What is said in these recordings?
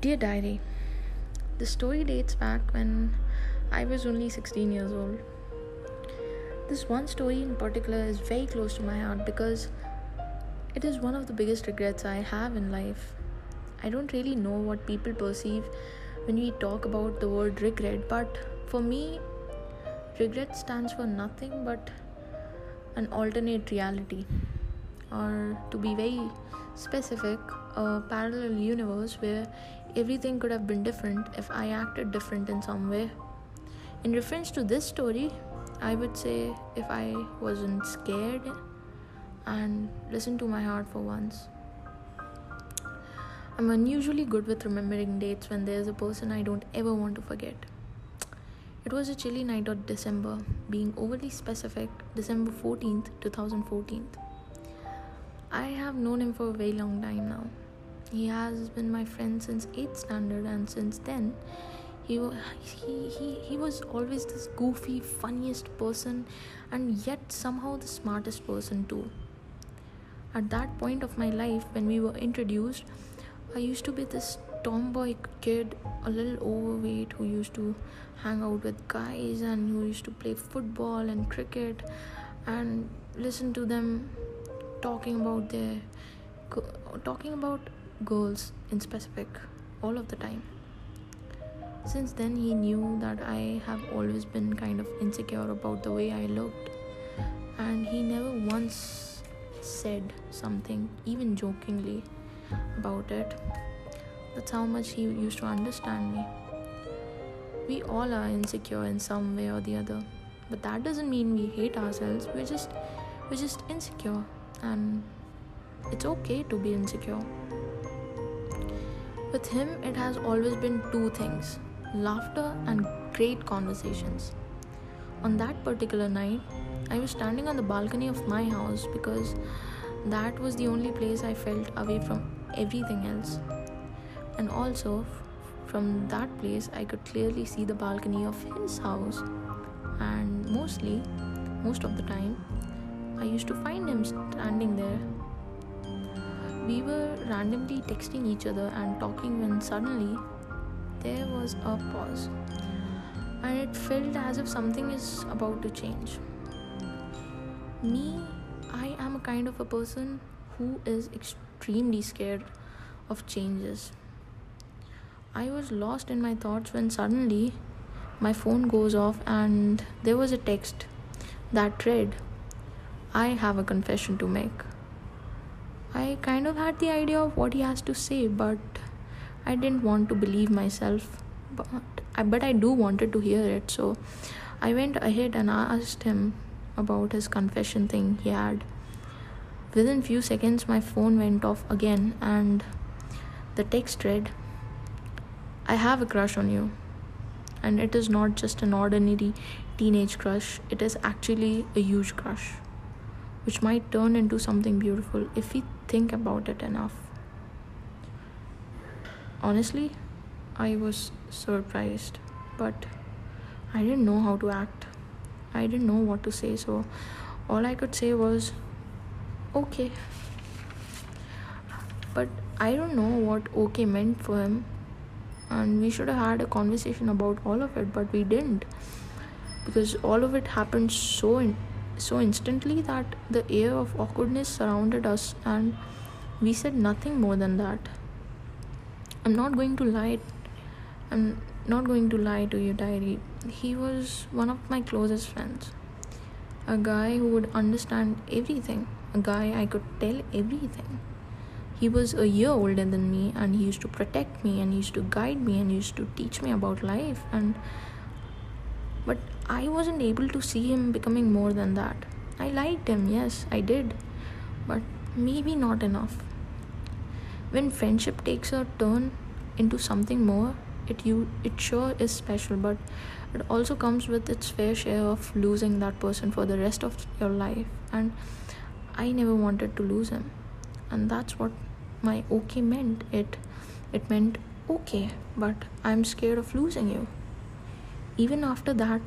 Dear Diary, the story dates back when I was only 16 years old. This one story in particular is very close to my heart because it is one of the biggest regrets I have in life. I don't really know what people perceive when we talk about the word regret, but for me, regret stands for nothing but an alternate reality, or to be very specific, a parallel universe where everything could have been different if I acted different in some way. In reference to this story, I would say if I wasn't scared and listened to my heart for once. I'm unusually good with remembering dates when there's a person I don't ever want to forget. It was a chilly night of December, being overly specific, December 14th, 2014. I have known him for a very long time now. He has been my friend since 8th standard, and since then, he, he, he, he was always this goofy, funniest person, and yet somehow the smartest person too. At that point of my life, when we were introduced, I used to be this tomboy kid, a little overweight, who used to hang out with guys and who used to play football and cricket and listen to them talking about their talking about girls in specific all of the time. Since then he knew that i have always been kind of insecure about the way i looked. And he never once said something even jokingly about it. That's how much he used to understand me. We all are insecure in some way or the other but that doesn't mean we hate ourselves. We're just we're just insecure and it's okay to be insecure. With him, it has always been two things laughter and great conversations. On that particular night, I was standing on the balcony of my house because that was the only place I felt away from everything else. And also, from that place, I could clearly see the balcony of his house. And mostly, most of the time, I used to find him standing there. We were randomly texting each other and talking when suddenly there was a pause, and it felt as if something is about to change. Me, I am a kind of a person who is extremely scared of changes. I was lost in my thoughts when suddenly my phone goes off and there was a text that read I have a confession to make. I kind of had the idea of what he has to say, but I didn't want to believe myself. But I, but I do wanted to hear it, so I went ahead and asked him about his confession thing he had. Within few seconds, my phone went off again, and the text read, "I have a crush on you." And it is not just an ordinary teenage crush, it is actually a huge crush which might turn into something beautiful if we think about it enough. Honestly, I was surprised, but I didn't know how to act. I didn't know what to say, so all I could say was okay. But I don't know what okay meant for him, and we should have had a conversation about all of it, but we didn't because all of it happened so so instantly that the air of awkwardness surrounded us and we said nothing more than that. I'm not going to lie. I'm not going to lie to you, diary. He was one of my closest friends. A guy who would understand everything. A guy I could tell everything. He was a year older than me and he used to protect me and he used to guide me and he used to teach me about life and but I wasn't able to see him becoming more than that. I liked him, yes, I did, but maybe not enough. When friendship takes a turn into something more, it you it sure is special, but it also comes with its fair share of losing that person for the rest of your life. And I never wanted to lose him, and that's what my okay meant. It it meant okay, but I'm scared of losing you. Even after that,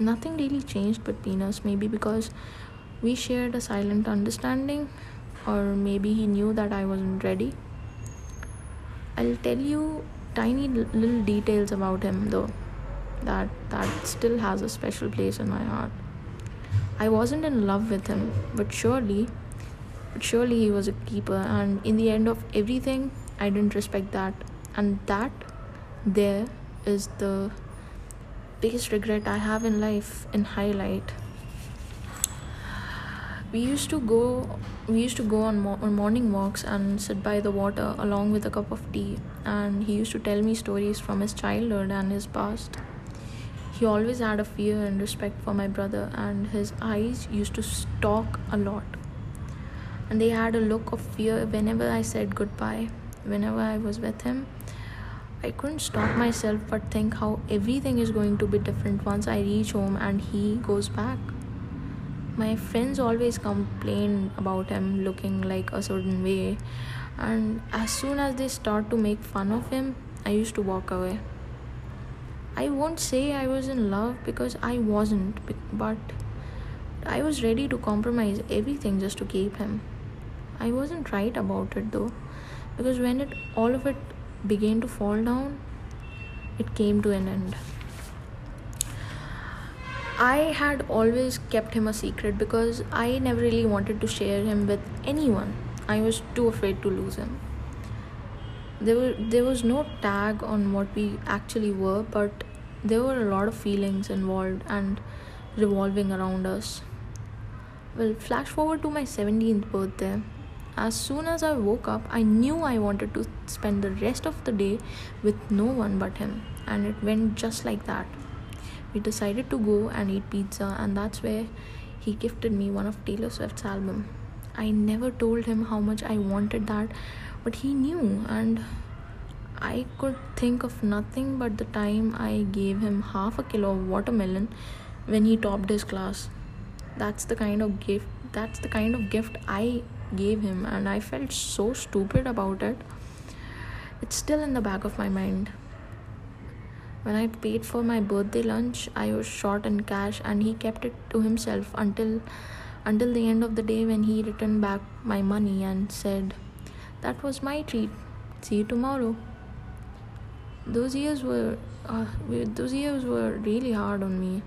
nothing really changed between us, maybe because we shared a silent understanding, or maybe he knew that I wasn't ready. I'll tell you tiny little details about him though that that still has a special place in my heart. I wasn't in love with him, but surely but surely he was a keeper and in the end of everything I didn't respect that and that there is the biggest regret I have in life in highlight. We used to go we used to go on, mo- on morning walks and sit by the water along with a cup of tea. And he used to tell me stories from his childhood and his past. He always had a fear and respect for my brother and his eyes used to stalk a lot. And they had a look of fear whenever i said goodbye whenever i was with him i couldn't stop myself but think how everything is going to be different once i reach home and he goes back. My friends always complain about him looking like a certain way and as soon as they start to make fun of him i used to walk away. I won't say i was in love because i wasn't but i was ready to compromise everything just to keep him. I wasn't right about it though because when it all of it began to fall down it came to an end I had always kept him a secret because I never really wanted to share him with anyone. I was too afraid to lose him. There were there was no tag on what we actually were, but there were a lot of feelings involved and revolving around us. Well, flash forward to my 17th birthday. As soon as I woke up, I knew I wanted to spend the rest of the day with no one but him, and it went just like that. We decided to go and eat pizza and that's where he gifted me one of taylor swift's album. I never told him how much i wanted that but he knew and i could think of nothing but the time i gave him half a kilo of watermelon when he topped his class. That's the kind of gift that's the kind of gift i gave him and i felt so stupid about it it's still in the back of my mind when I paid for my birthday lunch, I was short in cash and he kept it to himself until until the end of the day when he returned back my money and said, "That was my treat. See you tomorrow." Those years were uh, those years were really hard on me.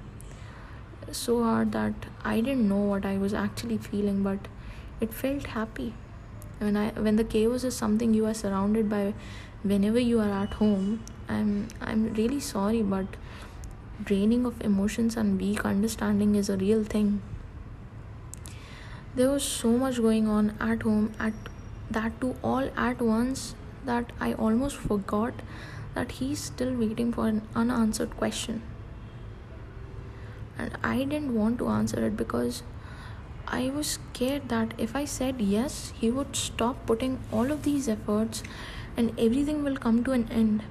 So hard that I didn't know what I was actually feeling, but it felt happy. When I when the chaos is something you are surrounded by whenever you are at home i'm i'm really sorry but draining of emotions and weak understanding is a real thing there was so much going on at home at that too all at once that i almost forgot that he's still waiting for an unanswered question and i didn't want to answer it because I was scared that if I said yes, he would stop putting all of these efforts and everything will come to an end.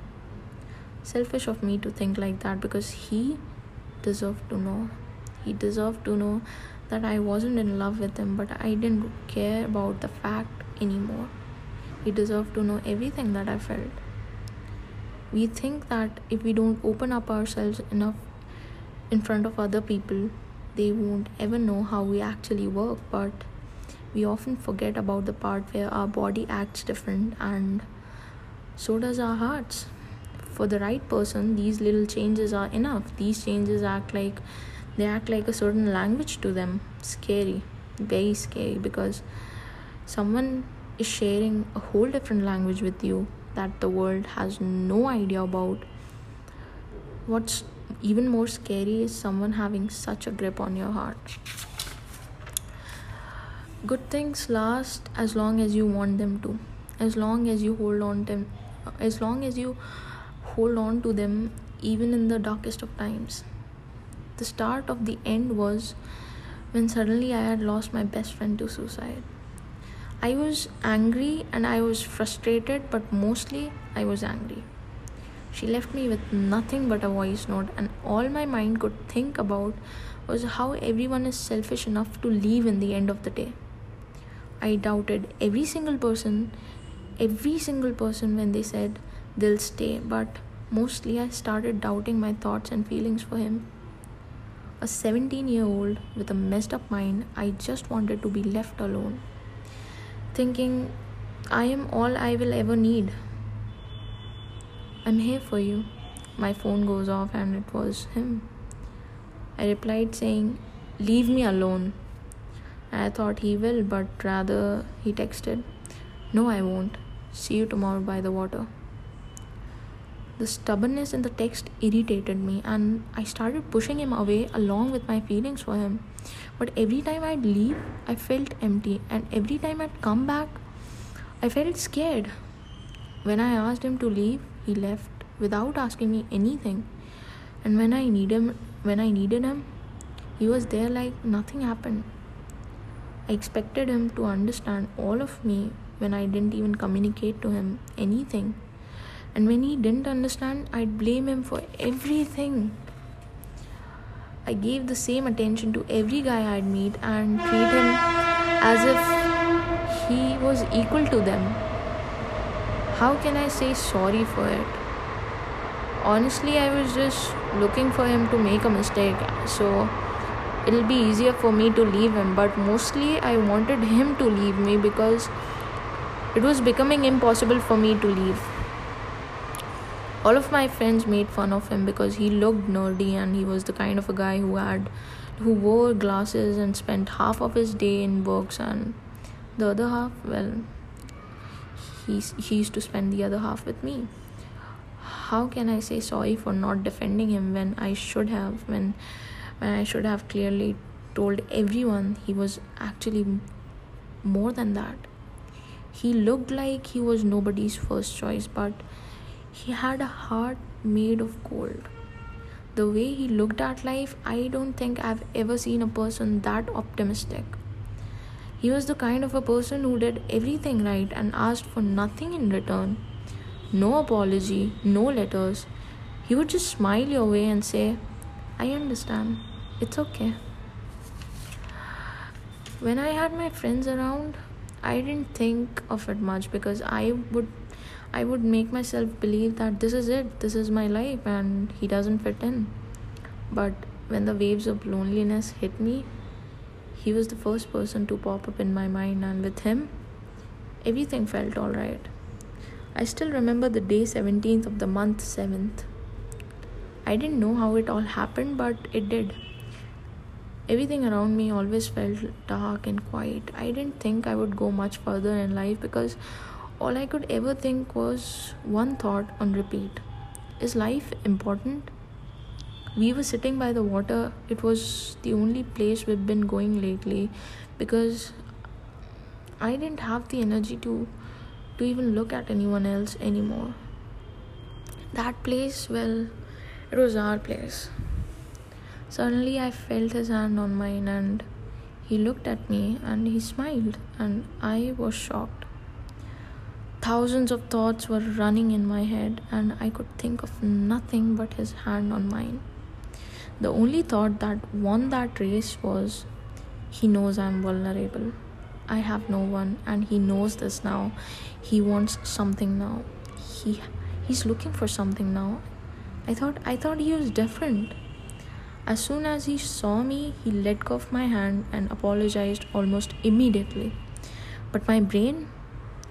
Selfish of me to think like that because he deserved to know. He deserved to know that I wasn't in love with him, but I didn't care about the fact anymore. He deserved to know everything that I felt. We think that if we don't open up ourselves enough in front of other people, they won't ever know how we actually work, but we often forget about the part where our body acts different and so does our hearts. For the right person, these little changes are enough. These changes act like they act like a certain language to them. Scary, very scary because someone is sharing a whole different language with you that the world has no idea about. What's even more scary is someone having such a grip on your heart. Good things last as long as you want them to, as long as you hold on to them as long as you hold on to them even in the darkest of times. The start of the end was when suddenly I had lost my best friend to suicide. I was angry and I was frustrated, but mostly I was angry. She left me with nothing but a voice note, and all my mind could think about was how everyone is selfish enough to leave in the end of the day. I doubted every single person every single person when they said they'll stay, but mostly I started doubting my thoughts and feelings for him. A 17 year old with a messed up mind, I just wanted to be left alone, thinking I am all I will ever need. I'm here for you. My phone goes off and it was him. I replied saying, Leave me alone. I thought he will, but rather he texted, No, I won't. See you tomorrow by the water. The stubbornness in the text irritated me, and I started pushing him away along with my feelings for him. But every time I'd leave, I felt empty, and every time I'd come back, I felt scared. When I asked him to leave, he left without asking me anything. And when I needed him, when I needed him, he was there like nothing happened. I expected him to understand all of me when I didn't even communicate to him anything. And when he didn't understand, I'd blame him for everything. I gave the same attention to every guy I'd meet and treat him as if he was equal to them. How can I say sorry for it? Honestly, I was just looking for him to make a mistake, so it'll be easier for me to leave him. But mostly, I wanted him to leave me because it was becoming impossible for me to leave. All of my friends made fun of him because he looked nerdy and he was the kind of a guy who had who wore glasses and spent half of his day in books and the other half well he, he used to spend the other half with me how can i say sorry for not defending him when i should have when when i should have clearly told everyone he was actually more than that he looked like he was nobody's first choice but he had a heart made of gold. The way he looked at life, I don't think I've ever seen a person that optimistic. He was the kind of a person who did everything right and asked for nothing in return. No apology, no letters. He would just smile your way and say, I understand. It's okay. When I had my friends around, I didn't think of it much because I would I would make myself believe that this is it, this is my life, and he doesn't fit in. But when the waves of loneliness hit me, he was the first person to pop up in my mind, and with him, everything felt alright. I still remember the day 17th of the month 7th. I didn't know how it all happened, but it did. Everything around me always felt dark and quiet. I didn't think I would go much further in life because all I could ever think was one thought on repeat Is life important? We were sitting by the water. It was the only place we've been going lately because I didn't have the energy to to even look at anyone else anymore. That place, well, it was our place. Suddenly I felt his hand on mine and he looked at me and he smiled and I was shocked. Thousands of thoughts were running in my head, and I could think of nothing but his hand on mine. The only thought that won that race was he knows I'm vulnerable. I have no one, and he knows this now. He wants something now. He he's looking for something now. I thought I thought he was different. As soon as he saw me, he let go of my hand and apologized almost immediately. But my brain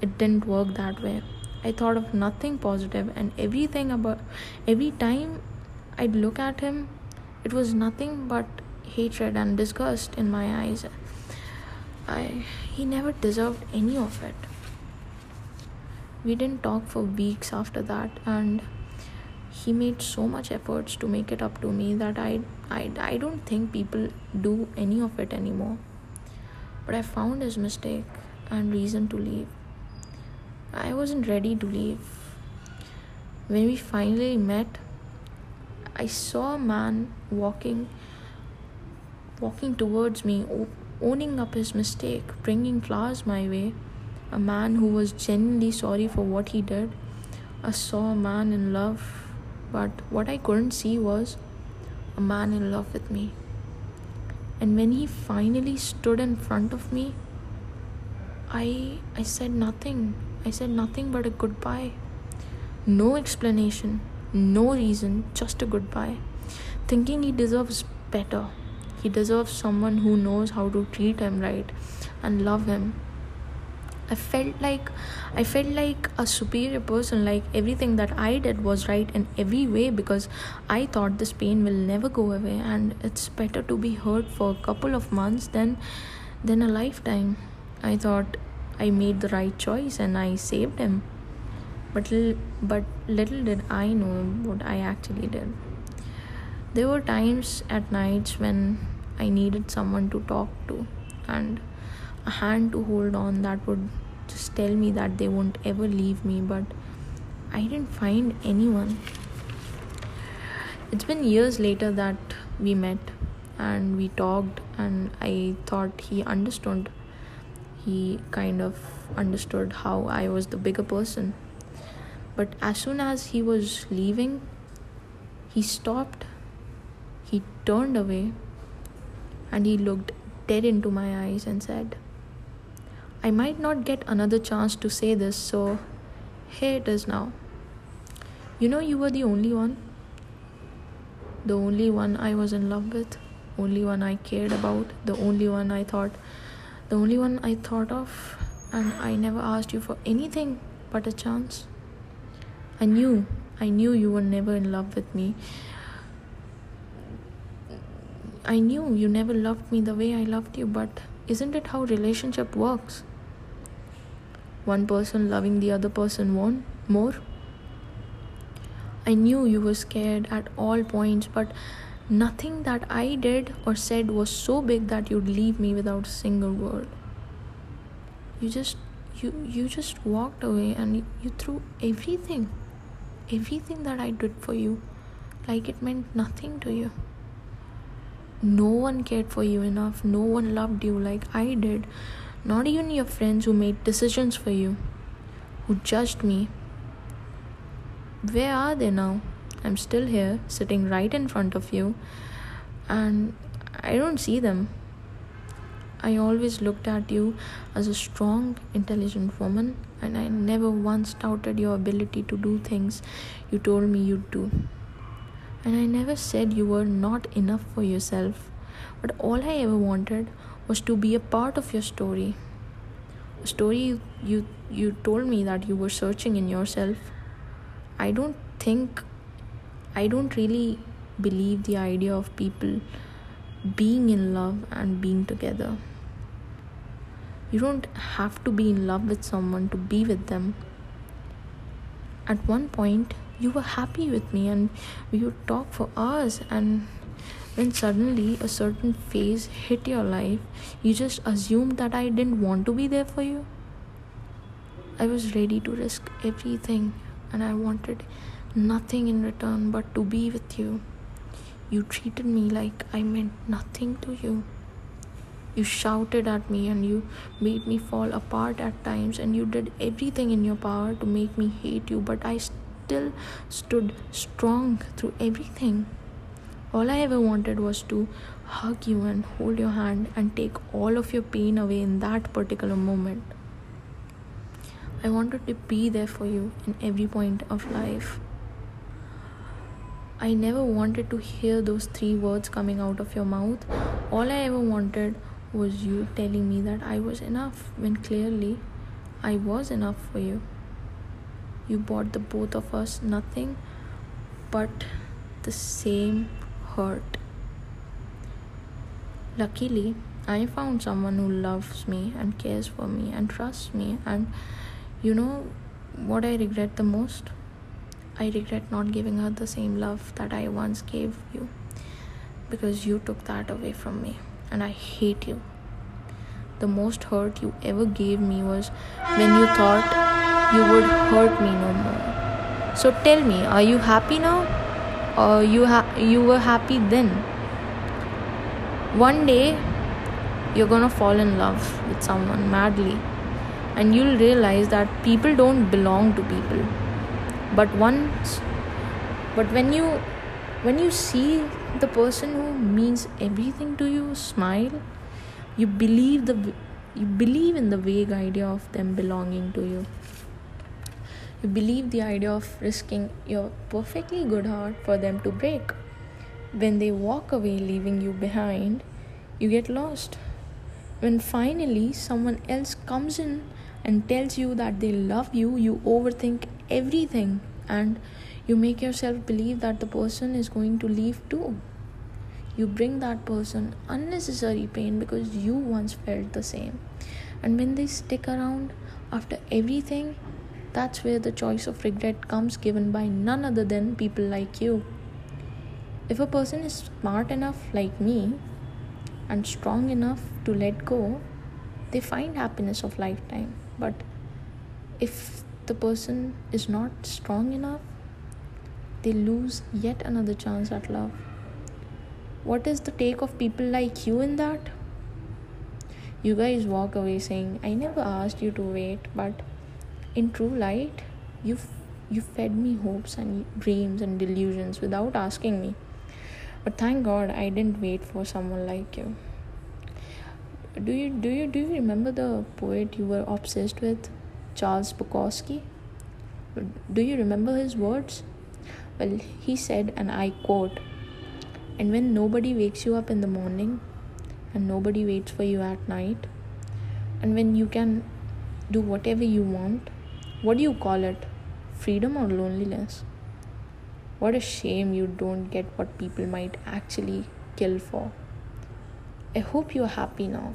it didn't work that way. I thought of nothing positive and everything about every time I'd look at him, it was nothing but hatred and disgust in my eyes. I he never deserved any of it. We didn't talk for weeks after that and he made so much efforts to make it up to me that I, I, I don't think people do any of it anymore. But I found his mistake and reason to leave. I wasn't ready to leave. When we finally met, I saw a man walking walking towards me, owning up his mistake, bringing flowers my way. A man who was genuinely sorry for what he did. I saw a man in love, but what I couldn't see was a man in love with me. And when he finally stood in front of me, I I said nothing. I said nothing but a goodbye. No explanation, no reason, just a goodbye. Thinking he deserves better. He deserves someone who knows how to treat him right and love him. I felt like I felt like a superior person, like everything that I did was right in every way because I thought this pain will never go away and it's better to be hurt for a couple of months than than a lifetime. I thought I made the right choice and I saved him. But, but little did I know what I actually did. There were times at nights when I needed someone to talk to and a hand to hold on that would just tell me that they won't ever leave me, but I didn't find anyone. It's been years later that we met and we talked, and I thought he understood. He kind of understood how I was the bigger person. But as soon as he was leaving, he stopped he turned away and he looked dead into my eyes and said, I might not get another chance to say this, so here it is now. You know, you were the only one. The only one I was in love with, only one I cared about, the only one I thought, the only one I thought of, and I never asked you for anything but a chance. I knew, I knew you were never in love with me, I knew you never loved me the way I loved you, but isn't it how relationship works? One person loving the other person one more. I knew you were scared at all points, but nothing that I did or said was so big that you'd leave me without a single word. You just you you just walked away and you, you threw everything everything that I did for you like it meant nothing to you no one cared for you enough, no one loved you like I did, not even your friends who made decisions for you, who judged me. Where are they now? I'm still here, sitting right in front of you, and I don't see them. I always looked at you as a strong, intelligent woman, and I never once doubted your ability to do things you told me you'd do. And I never said you were not enough for yourself, but all I ever wanted was to be a part of your story. A story you, you, you told me that you were searching in yourself. I don't think, I don't really believe the idea of people being in love and being together. You don't have to be in love with someone to be with them. At one point, you were happy with me and we would talk for hours and when suddenly a certain phase hit your life you just assumed that i didn't want to be there for you. I was ready to risk everything and i wanted nothing in return but to be with you. You treated me like i meant nothing to you you shouted at me and you made me fall apart at times and you did everything in your power to make me hate you but i still stood strong through everything. All I ever wanted was to hug you and hold your hand and take all of your pain away in that particular moment. I wanted to be there for you in every point of life. I never wanted to hear those three words coming out of your mouth. All I ever wanted was you telling me that I was enough when clearly I was enough for you you bought the both of us nothing but the same hurt. Luckily, I found someone who loves me and cares for me and trusts me. And you know what I regret the most? I regret not giving her the same love that I once gave you because you took that away from me and I hate you. The most hurt you ever gave me was when you thought you would hurt me no more. So tell me, are you happy now? Or you ha- you were happy then? One day you're to fall in love with someone madly and you'll realize that people don't belong to people. But once but when you when you see the person who means everything to you smile, you believe the you believe in the vague idea of them belonging to you. You believe the idea of risking your perfectly good heart for them to break. When they walk away, leaving you behind, you get lost. When finally someone else comes in and tells you that they love you, you overthink everything and you make yourself believe that the person is going to leave too. You bring that person unnecessary pain because you once felt the same. And when they stick around after everything, that's where the choice of regret comes, given by none other than people like you. If a person is smart enough, like me, and strong enough to let go, they find happiness of lifetime. But if the person is not strong enough, they lose yet another chance at love. What is the take of people like you in that? You guys walk away saying, I never asked you to wait, but in true light, you you fed me hopes and dreams and delusions without asking me. But thank God I didn't wait for someone like you. Do you do you do you remember the poet you were obsessed with, Charles Bukowski? Do you remember his words? Well, he said, and I quote, and when nobody wakes you up in the morning and nobody waits for you at night, and when you can do whatever you want, what do you call it? Freedom or loneliness? What a shame you don't get what people might actually kill for. I hope you're happy now.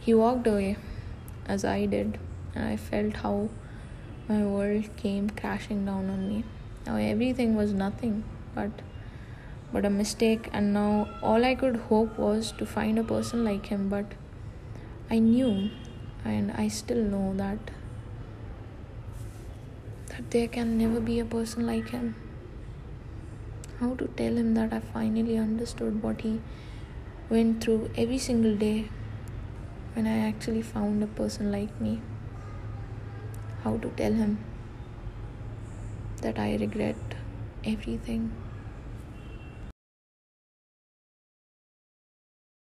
He walked away, as I did, and I felt how my world came crashing down on me. Now everything was nothing but but a mistake and now all I could hope was to find a person like him but I knew and I still know that that there can never be a person like him. How to tell him that I finally understood what he went through every single day when I actually found a person like me? How to tell him that I regret everything?